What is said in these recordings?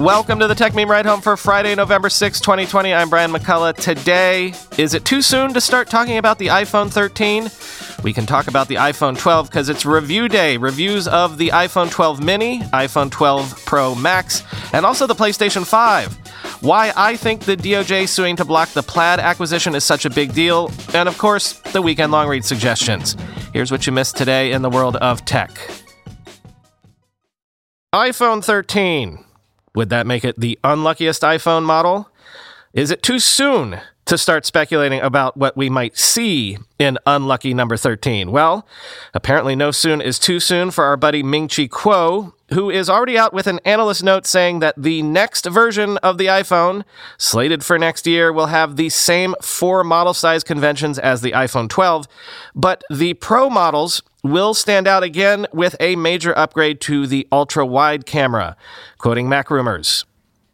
Welcome to the Techmeme Ride Home for Friday, November 6, 2020. I'm Brian McCullough. Today, is it too soon to start talking about the iPhone 13? We can talk about the iPhone 12 because it's review day. Reviews of the iPhone 12 mini, iPhone 12 Pro Max, and also the PlayStation 5. Why I think the DOJ suing to block the Plaid acquisition is such a big deal, and of course, the weekend long read suggestions. Here's what you missed today in the world of tech iPhone 13. Would that make it the unluckiest iPhone model? Is it too soon to start speculating about what we might see in unlucky number 13? Well, apparently no soon is too soon for our buddy Ming Chi Kuo, who is already out with an analyst note saying that the next version of the iPhone, slated for next year, will have the same four model size conventions as the iPhone 12, but the Pro models will stand out again with a major upgrade to the ultra wide camera, quoting MacRumors.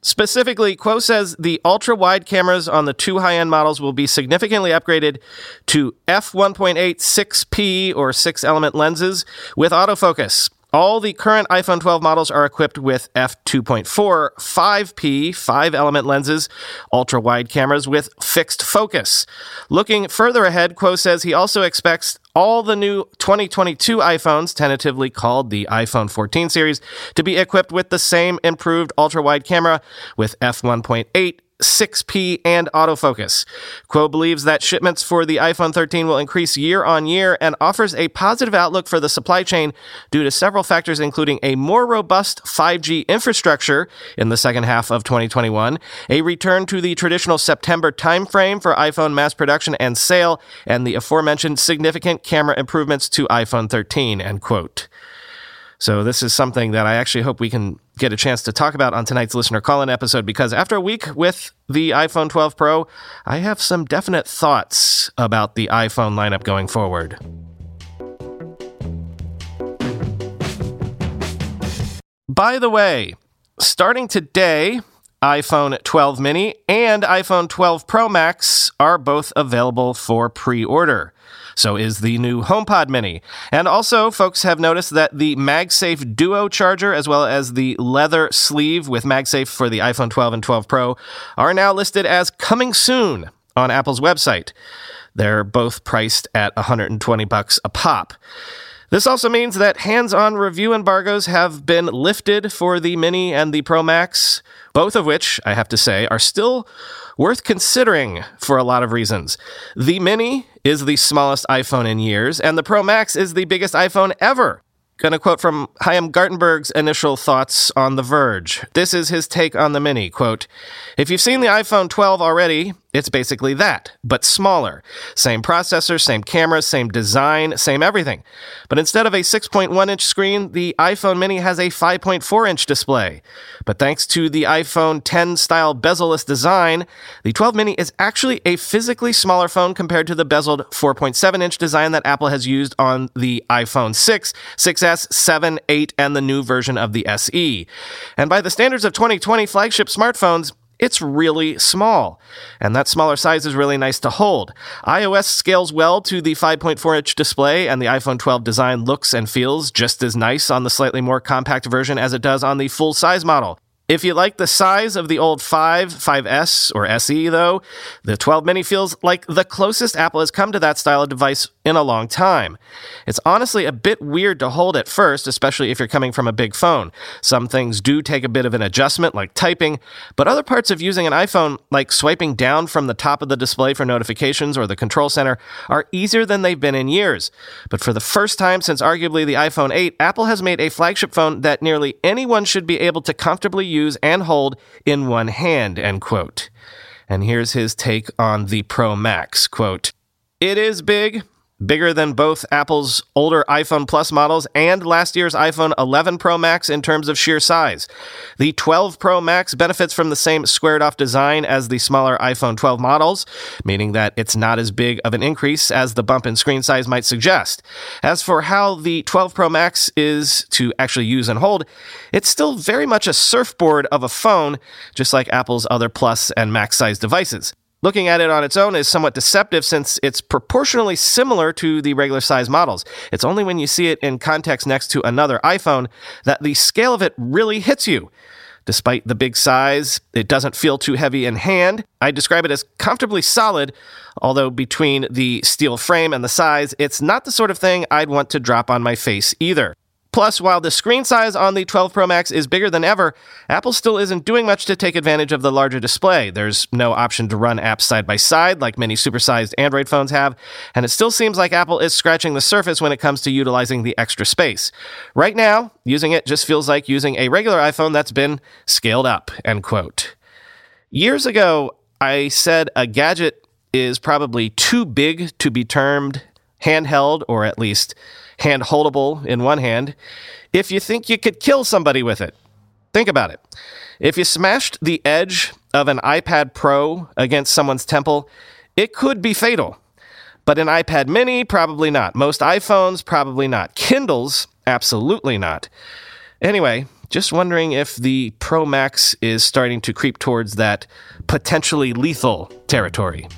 Specifically, Kuo says the ultra wide cameras on the two high end models will be significantly upgraded to f1.8 6P or 6 element lenses with autofocus. All the current iPhone 12 models are equipped with f2.4 5p 5 element lenses, ultra wide cameras with fixed focus. Looking further ahead, Kuo says he also expects all the new 2022 iPhones, tentatively called the iPhone 14 series, to be equipped with the same improved ultra wide camera with f1.8 6P, and autofocus. Kuo believes that shipments for the iPhone 13 will increase year on year and offers a positive outlook for the supply chain due to several factors, including a more robust 5G infrastructure in the second half of 2021, a return to the traditional September timeframe for iPhone mass production and sale, and the aforementioned significant camera improvements to iPhone 13. End quote. So this is something that I actually hope we can get a chance to talk about on tonight's listener call-in episode because after a week with the iPhone 12 Pro, I have some definite thoughts about the iPhone lineup going forward. By the way, starting today, iPhone 12 mini and iPhone 12 Pro Max are both available for pre-order. So is the new HomePod Mini. And also, folks have noticed that the MagSafe Duo charger, as well as the leather sleeve with MagSafe for the iPhone 12 and 12 Pro, are now listed as coming soon on Apple's website. They're both priced at 120 bucks a pop. This also means that hands on review embargoes have been lifted for the Mini and the Pro Max, both of which, I have to say, are still worth considering for a lot of reasons. The Mini is the smallest iPhone in years, and the Pro Max is the biggest iPhone ever. Gonna quote from Chaim Gartenberg's initial thoughts on The Verge. This is his take on the Mini. Quote, If you've seen the iPhone 12 already, it's basically that, but smaller. Same processor, same camera, same design, same everything. But instead of a 6.1 inch screen, the iPhone mini has a 5.4 inch display. But thanks to the iPhone 10 style bezel-less design, the 12 mini is actually a physically smaller phone compared to the bezeled 4.7 inch design that Apple has used on the iPhone 6, 6S, 7, 8, and the new version of the SE. And by the standards of 2020 flagship smartphones, it's really small. And that smaller size is really nice to hold. iOS scales well to the 5.4 inch display, and the iPhone 12 design looks and feels just as nice on the slightly more compact version as it does on the full size model. If you like the size of the old 5, 5S, or SE, though, the 12 mini feels like the closest Apple has come to that style of device in a long time. It's honestly a bit weird to hold at first, especially if you're coming from a big phone. Some things do take a bit of an adjustment, like typing, but other parts of using an iPhone, like swiping down from the top of the display for notifications or the control center, are easier than they've been in years. But for the first time since arguably the iPhone 8, Apple has made a flagship phone that nearly anyone should be able to comfortably use use and hold in one hand, end quote. And here's his take on the Pro Max, quote, It is big, bigger than both Apple's older iPhone Plus models and last year's iPhone 11 Pro Max in terms of sheer size. The 12 Pro Max benefits from the same squared off design as the smaller iPhone 12 models, meaning that it's not as big of an increase as the bump in screen size might suggest. As for how the 12 Pro Max is to actually use and hold, it's still very much a surfboard of a phone, just like Apple's other Plus and Max size devices. Looking at it on its own is somewhat deceptive since it's proportionally similar to the regular size models. It's only when you see it in context next to another iPhone that the scale of it really hits you. Despite the big size, it doesn't feel too heavy in hand. I describe it as comfortably solid, although between the steel frame and the size, it's not the sort of thing I'd want to drop on my face either. Plus, while the screen size on the 12 Pro Max is bigger than ever, Apple still isn't doing much to take advantage of the larger display. There's no option to run apps side by side like many supersized Android phones have, and it still seems like Apple is scratching the surface when it comes to utilizing the extra space. Right now, using it just feels like using a regular iPhone that's been scaled up, end quote. Years ago, I said a gadget is probably too big to be termed handheld, or at least hand holdable in one hand, if you think you could kill somebody with it. Think about it. If you smashed the edge of an iPad Pro against someone's temple, it could be fatal. But an iPad mini, probably not. Most iPhones, probably not. Kindles, absolutely not. Anyway, just wondering if the Pro Max is starting to creep towards that potentially lethal territory.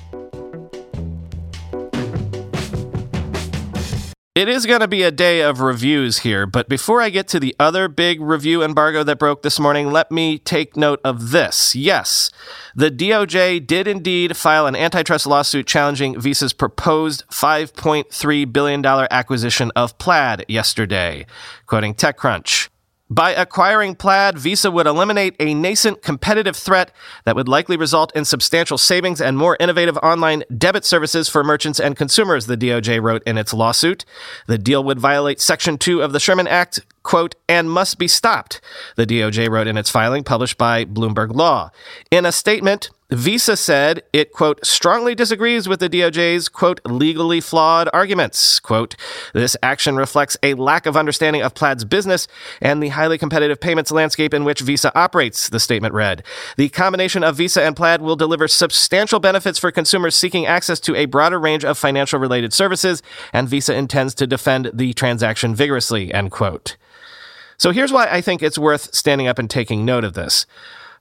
It is going to be a day of reviews here, but before I get to the other big review embargo that broke this morning, let me take note of this. Yes, the DOJ did indeed file an antitrust lawsuit challenging Visa's proposed $5.3 billion acquisition of Plaid yesterday, quoting TechCrunch. By acquiring Plaid, Visa would eliminate a nascent competitive threat that would likely result in substantial savings and more innovative online debit services for merchants and consumers, the DOJ wrote in its lawsuit. The deal would violate Section 2 of the Sherman Act, quote, and must be stopped, the DOJ wrote in its filing published by Bloomberg Law. In a statement, Visa said it, quote, strongly disagrees with the DOJ's, quote, legally flawed arguments. Quote, this action reflects a lack of understanding of Plaid's business and the highly competitive payments landscape in which Visa operates, the statement read. The combination of Visa and Plaid will deliver substantial benefits for consumers seeking access to a broader range of financial related services, and Visa intends to defend the transaction vigorously, end quote. So here's why I think it's worth standing up and taking note of this.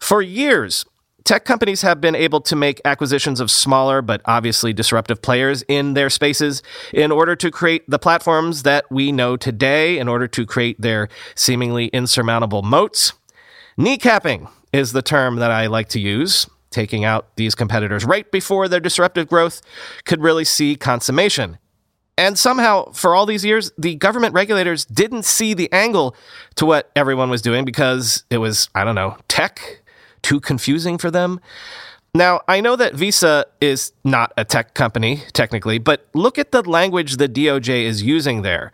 For years, Tech companies have been able to make acquisitions of smaller but obviously disruptive players in their spaces in order to create the platforms that we know today, in order to create their seemingly insurmountable moats. Kneecapping is the term that I like to use. Taking out these competitors right before their disruptive growth could really see consummation. And somehow, for all these years, the government regulators didn't see the angle to what everyone was doing because it was, I don't know, tech too confusing for them. Now, I know that Visa is not a tech company, technically, but look at the language the DOJ is using there.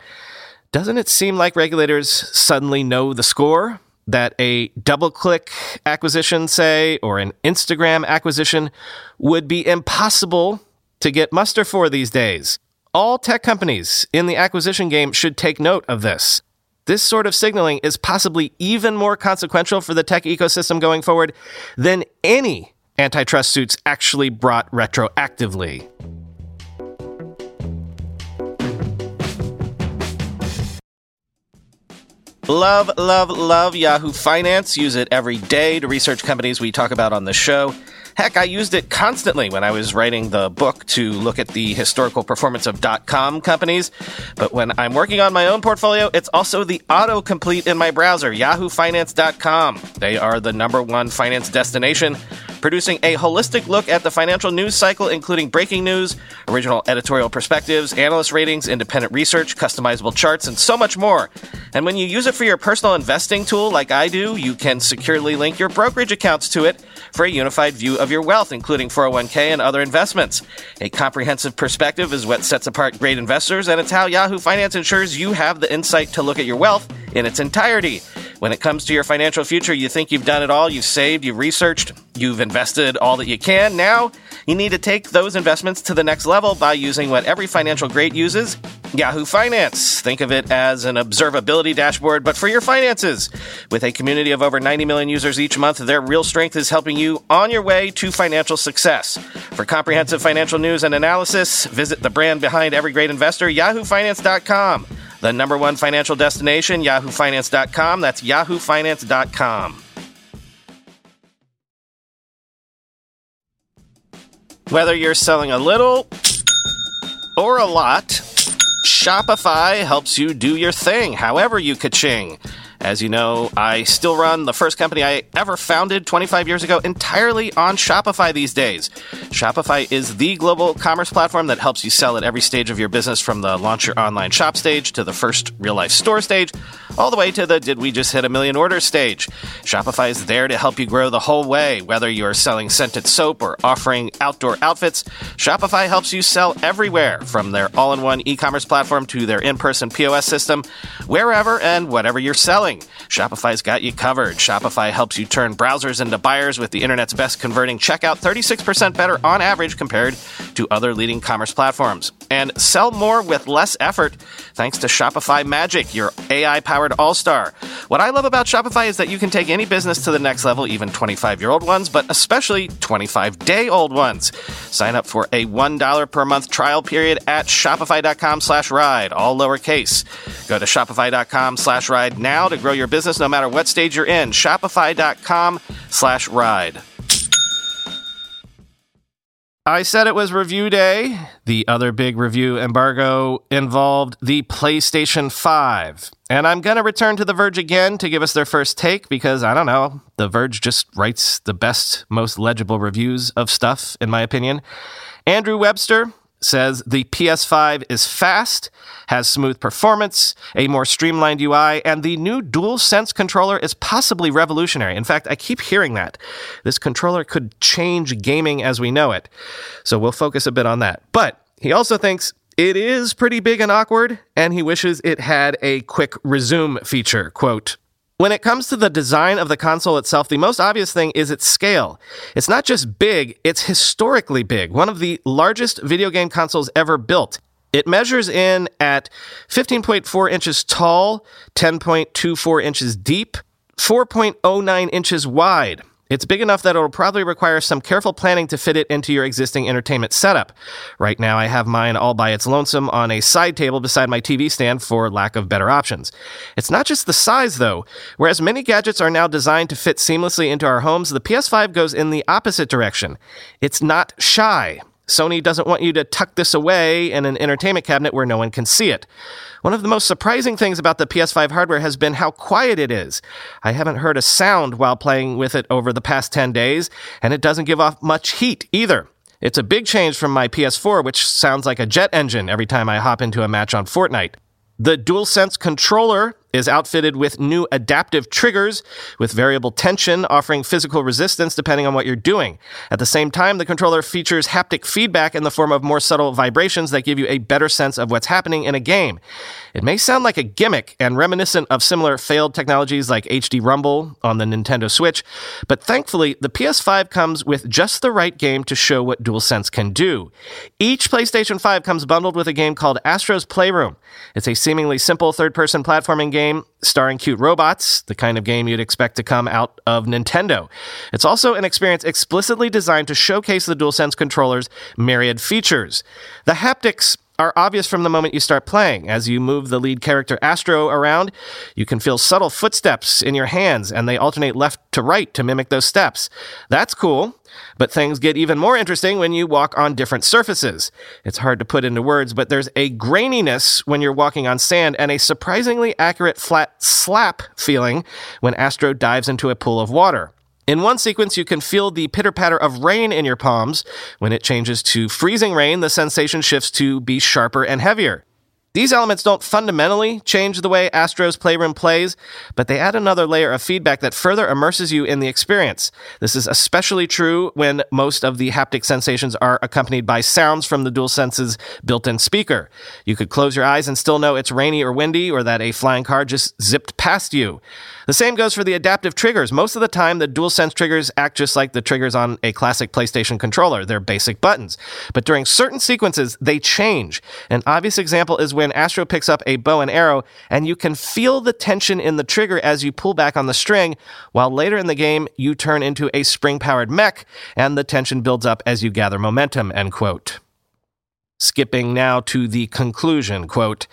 Doesn't it seem like regulators suddenly know the score? That a DoubleClick acquisition, say, or an Instagram acquisition would be impossible to get muster for these days. All tech companies in the acquisition game should take note of this. This sort of signaling is possibly even more consequential for the tech ecosystem going forward than any antitrust suits actually brought retroactively. Love, love, love Yahoo Finance. Use it every day to research companies we talk about on the show. Heck, I used it constantly when I was writing the book to look at the historical performance of dot .com companies. But when I'm working on my own portfolio, it's also the autocomplete in my browser, yahoofinance.com. They are the number one finance destination producing a holistic look at the financial news cycle, including breaking news, original editorial perspectives, analyst ratings, independent research, customizable charts, and so much more. And when you use it for your personal investing tool, like I do, you can securely link your brokerage accounts to it for a unified view of your wealth, including 401k and other investments. A comprehensive perspective is what sets apart great investors, and it's how Yahoo Finance ensures you have the insight to look at your wealth in its entirety. When it comes to your financial future, you think you've done it all, you've saved, you've researched, you've invested all that you can. Now You need to take those investments to the next level by using what every financial great uses Yahoo Finance. Think of it as an observability dashboard, but for your finances. With a community of over 90 million users each month, their real strength is helping you on your way to financial success. For comprehensive financial news and analysis, visit the brand behind every great investor, yahoofinance.com. The number one financial destination, yahoofinance.com. That's yahoofinance.com. Whether you're selling a little or a lot, Shopify helps you do your thing, however you ka-ching. As you know, I still run the first company I ever founded 25 years ago entirely on Shopify these days. Shopify is the global commerce platform that helps you sell at every stage of your business from the launch your online shop stage to the first real life store stage, all the way to the did we just hit a million order stage. Shopify is there to help you grow the whole way, whether you're selling scented soap or offering outdoor outfits. Shopify helps you sell everywhere from their all in one e commerce platform to their in person POS system, wherever and whatever you're selling. Shopify's got you covered. Shopify helps you turn browsers into buyers with the internet's best converting checkout, 36% better on average compared to other leading commerce platforms. And sell more with less effort thanks to Shopify Magic, your AI powered all star. What I love about Shopify is that you can take any business to the next level, even 25 year old ones, but especially 25 day old ones. Sign up for a $1 per month trial period at shopify.com slash ride, all lowercase. Go to shopify.com slash ride now to grow your business no matter what stage you're in. Shopify.com slash ride. I said it was review day. The other big review embargo involved the PlayStation 5. And I'm going to return to The Verge again to give us their first take because I don't know. The Verge just writes the best, most legible reviews of stuff, in my opinion. Andrew Webster, says the PS5 is fast, has smooth performance, a more streamlined UI, and the new DualSense controller is possibly revolutionary. In fact, I keep hearing that. This controller could change gaming as we know it. So we'll focus a bit on that. But he also thinks it is pretty big and awkward, and he wishes it had a quick resume feature. Quote, when it comes to the design of the console itself, the most obvious thing is its scale. It's not just big, it's historically big, one of the largest video game consoles ever built. It measures in at 15.4 inches tall, 10.24 inches deep, 4.09 inches wide. It's big enough that it'll probably require some careful planning to fit it into your existing entertainment setup. Right now, I have mine all by its lonesome on a side table beside my TV stand for lack of better options. It's not just the size, though. Whereas many gadgets are now designed to fit seamlessly into our homes, the PS5 goes in the opposite direction. It's not shy. Sony doesn't want you to tuck this away in an entertainment cabinet where no one can see it. One of the most surprising things about the PS5 hardware has been how quiet it is. I haven't heard a sound while playing with it over the past 10 days, and it doesn't give off much heat either. It's a big change from my PS4, which sounds like a jet engine every time I hop into a match on Fortnite. The DualSense controller is outfitted with new adaptive triggers with variable tension, offering physical resistance depending on what you're doing. At the same time, the controller features haptic feedback in the form of more subtle vibrations that give you a better sense of what's happening in a game. It may sound like a gimmick and reminiscent of similar failed technologies like HD Rumble on the Nintendo Switch, but thankfully, the PS5 comes with just the right game to show what DualSense can do. Each PlayStation 5 comes bundled with a game called Astro's Playroom. It's a seemingly simple third person platforming game game starring cute robots, the kind of game you'd expect to come out of Nintendo. It's also an experience explicitly designed to showcase the DualSense controller's myriad features. The haptics are obvious from the moment you start playing. As you move the lead character Astro around, you can feel subtle footsteps in your hands, and they alternate left to right to mimic those steps. That's cool. But things get even more interesting when you walk on different surfaces. It's hard to put into words, but there's a graininess when you're walking on sand and a surprisingly accurate flat slap feeling when Astro dives into a pool of water. In one sequence, you can feel the pitter patter of rain in your palms. When it changes to freezing rain, the sensation shifts to be sharper and heavier. These elements don't fundamentally change the way Astro's Playroom plays, but they add another layer of feedback that further immerses you in the experience. This is especially true when most of the haptic sensations are accompanied by sounds from the DualSense's built-in speaker. You could close your eyes and still know it's rainy or windy or that a flying car just zipped past you. The same goes for the adaptive triggers. Most of the time, the DualSense triggers act just like the triggers on a classic PlayStation controller. They're basic buttons. But during certain sequences, they change. An obvious example is when Astro picks up a bow and arrow, and you can feel the tension in the trigger as you pull back on the string, while later in the game, you turn into a spring powered mech, and the tension builds up as you gather momentum, end quote. Skipping now to the conclusion, quote,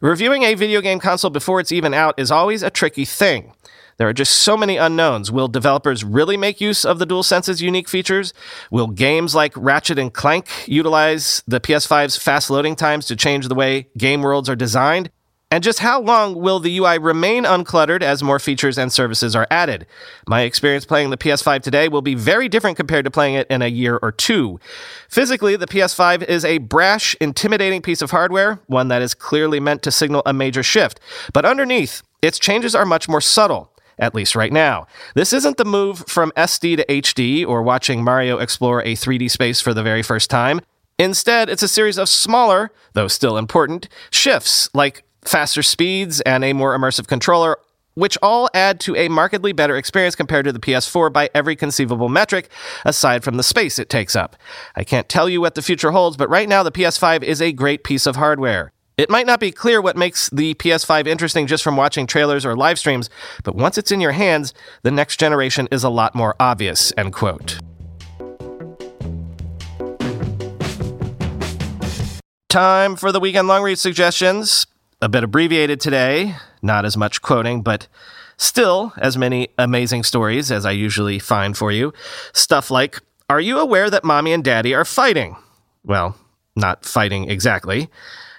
Reviewing a video game console before it's even out is always a tricky thing. There are just so many unknowns. Will developers really make use of the DualSense's unique features? Will games like Ratchet and Clank utilize the PS5's fast loading times to change the way game worlds are designed? And just how long will the UI remain uncluttered as more features and services are added? My experience playing the PS5 today will be very different compared to playing it in a year or two. Physically, the PS5 is a brash, intimidating piece of hardware, one that is clearly meant to signal a major shift. But underneath, its changes are much more subtle at least right now. This isn't the move from SD to HD or watching Mario explore a 3D space for the very first time. Instead, it's a series of smaller, though still important, shifts like faster speeds, and a more immersive controller, which all add to a markedly better experience compared to the PS4 by every conceivable metric, aside from the space it takes up. I can't tell you what the future holds, but right now the PS5 is a great piece of hardware. It might not be clear what makes the PS5 interesting just from watching trailers or live streams, but once it's in your hands, the next generation is a lot more obvious, end quote. Time for the weekend long read suggestions a bit abbreviated today, not as much quoting, but still as many amazing stories as I usually find for you. Stuff like Are you aware that mommy and daddy are fighting? Well, not fighting exactly,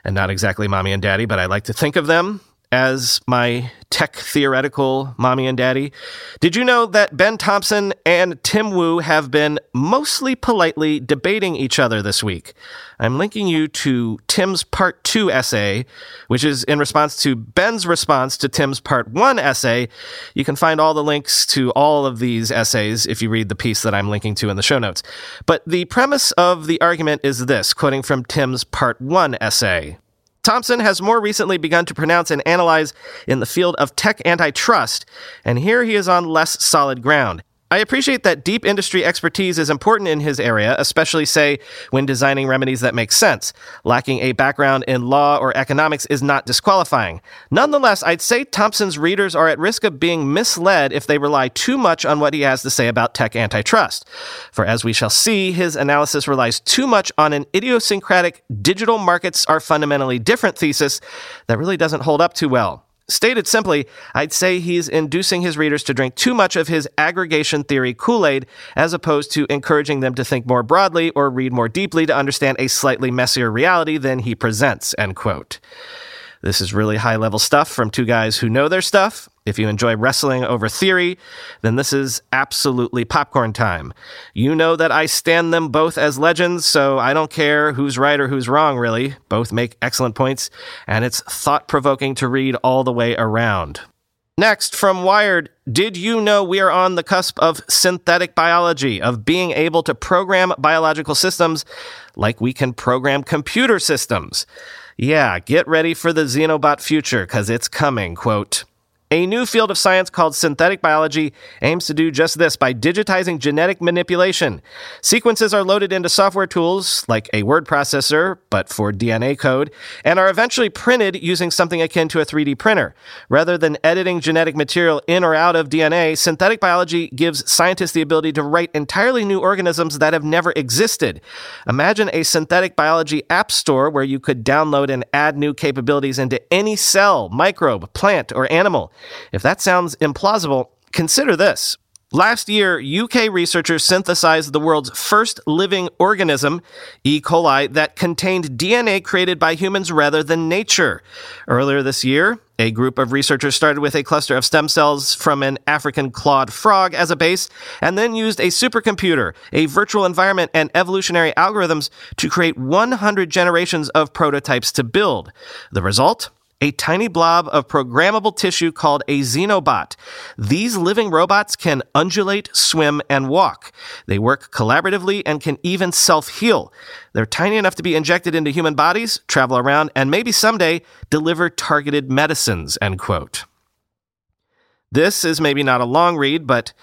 and not exactly mommy and daddy, but I like to think of them as my tech theoretical mommy and daddy. Did you know that Ben Thompson and Tim Wu have been mostly politely debating each other this week? I'm linking you to Tim's part two essay, which is in response to Ben's response to Tim's part one essay. You can find all the links to all of these essays if you read the piece that I'm linking to in the show notes. But the premise of the argument is this, quoting from Tim's part one essay. Thompson has more recently begun to pronounce and analyze in the field of tech antitrust, and here he is on less solid ground. I appreciate that deep industry expertise is important in his area, especially, say, when designing remedies that make sense. Lacking a background in law or economics is not disqualifying. Nonetheless, I'd say Thompson's readers are at risk of being misled if they rely too much on what he has to say about tech antitrust. For as we shall see, his analysis relies too much on an idiosyncratic digital markets are fundamentally different thesis that really doesn't hold up too well. Stated simply, I'd say he's inducing his readers to drink too much of his aggregation theory Kool Aid, as opposed to encouraging them to think more broadly or read more deeply to understand a slightly messier reality than he presents. End quote. This is really high level stuff from two guys who know their stuff. If you enjoy wrestling over theory, then this is absolutely popcorn time. You know that I stand them both as legends, so I don't care who's right or who's wrong, really. Both make excellent points, and it's thought provoking to read all the way around. Next, from Wired, did you know we are on the cusp of synthetic biology, of being able to program biological systems like we can program computer systems? Yeah, get ready for the Xenobot future, because it's coming, quote. A new field of science called synthetic biology aims to do just this by digitizing genetic manipulation. Sequences are loaded into software tools like a word processor, but for DNA code, and are eventually printed using something akin to a 3D printer. Rather than editing genetic material in or out of DNA, synthetic biology gives scientists the ability to write entirely new organisms that have never existed. Imagine a synthetic biology app store where you could download and add new capabilities into any cell, microbe, plant, or animal. If that sounds implausible, consider this. Last year, UK researchers synthesized the world's first living organism, E. coli, that contained DNA created by humans rather than nature. Earlier this year, a group of researchers started with a cluster of stem cells from an African clawed frog as a base, and then used a supercomputer, a virtual environment, and evolutionary algorithms to create 100 generations of prototypes to build. The result? A tiny blob of programmable tissue called a xenobot. These living robots can undulate, swim, and walk. They work collaboratively and can even self heal. They're tiny enough to be injected into human bodies, travel around, and maybe someday deliver targeted medicines. End quote. This is maybe not a long read, but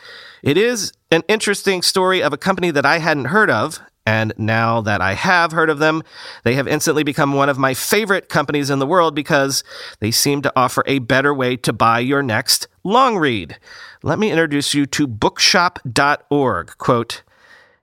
it is an interesting story of a company that I hadn't heard of and now that I have heard of them, they have instantly become one of my favorite companies in the world because they seem to offer a better way to buy your next long read. Let me introduce you to bookshop.org. Quote,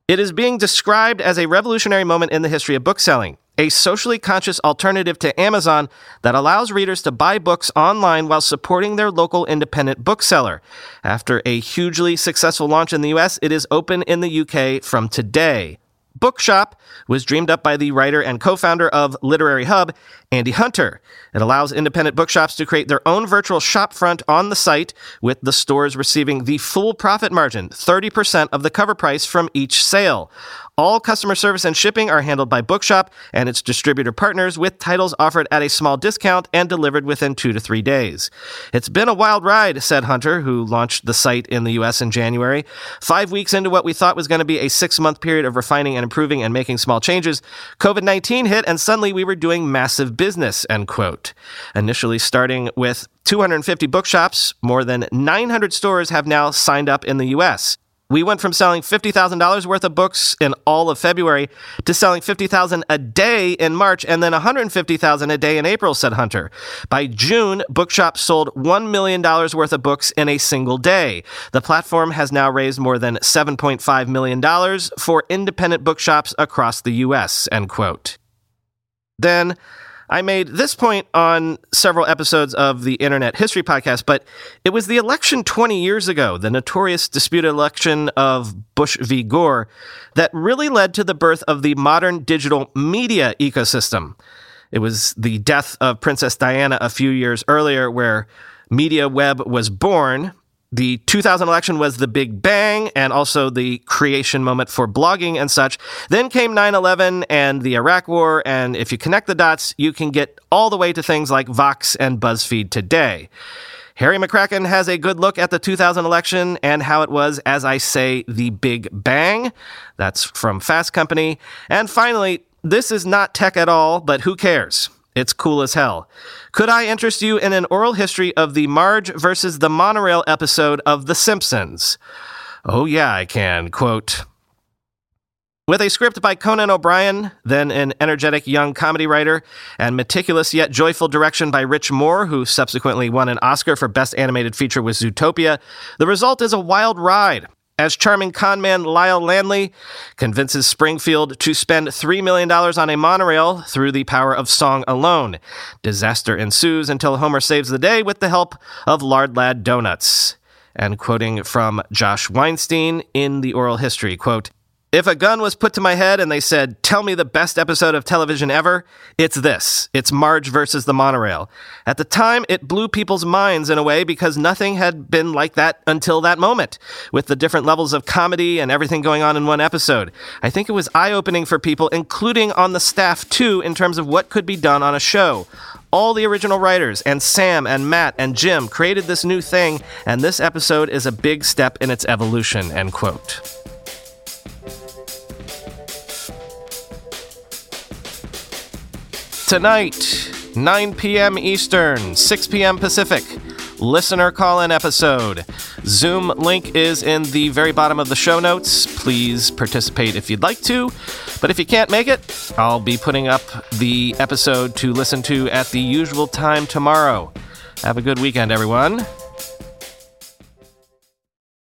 it is being described as a revolutionary moment in the history of bookselling, a socially conscious alternative to Amazon that allows readers to buy books online while supporting their local independent bookseller. After a hugely successful launch in the US, it is open in the UK from today. Bookshop was dreamed up by the writer and co founder of Literary Hub, Andy Hunter. It allows independent bookshops to create their own virtual shop front on the site, with the stores receiving the full profit margin, 30% of the cover price from each sale. All customer service and shipping are handled by Bookshop and its distributor partners, with titles offered at a small discount and delivered within two to three days. It's been a wild ride, said Hunter, who launched the site in the US in January. Five weeks into what we thought was going to be a six month period of refining and improving and making small changes, COVID 19 hit and suddenly we were doing massive business, end quote. Initially starting with 250 bookshops, more than 900 stores have now signed up in the US. We went from selling $50,000 worth of books in all of February to selling 50,000 a day in March and then 150,000 a day in April, said Hunter. By June, Bookshop sold $1 million worth of books in a single day. The platform has now raised more than $7.5 million for independent bookshops across the U.S., end quote. Then, I made this point on several episodes of the Internet History Podcast, but it was the election 20 years ago, the notorious disputed election of Bush v. Gore, that really led to the birth of the modern digital media ecosystem. It was the death of Princess Diana a few years earlier, where MediaWeb was born, the 2000 election was the big bang and also the creation moment for blogging and such. Then came 9 11 and the Iraq War, and if you connect the dots, you can get all the way to things like Vox and BuzzFeed today. Harry McCracken has a good look at the 2000 election and how it was, as I say, the big bang. That's from Fast Company. And finally, this is not tech at all, but who cares? It's cool as hell. Could I interest you in an oral history of the Marge versus the monorail episode of The Simpsons? Oh, yeah, I can. Quote, with a script by Conan O'Brien, then an energetic young comedy writer, and meticulous yet joyful direction by Rich Moore, who subsequently won an Oscar for Best Animated Feature with Zootopia, the result is a wild ride as charming conman Lyle Lanley convinces Springfield to spend $3 million on a monorail through the power of song alone. Disaster ensues until Homer saves the day with the help of Lard Lad Donuts. And quoting from Josh Weinstein in the oral history, quote, if a gun was put to my head and they said, Tell me the best episode of television ever, it's this. It's Marge versus the monorail. At the time, it blew people's minds in a way because nothing had been like that until that moment, with the different levels of comedy and everything going on in one episode. I think it was eye opening for people, including on the staff too, in terms of what could be done on a show. All the original writers and Sam and Matt and Jim created this new thing, and this episode is a big step in its evolution, end quote. Tonight, 9 p.m. Eastern, 6 p.m. Pacific, listener call in episode. Zoom link is in the very bottom of the show notes. Please participate if you'd like to. But if you can't make it, I'll be putting up the episode to listen to at the usual time tomorrow. Have a good weekend, everyone.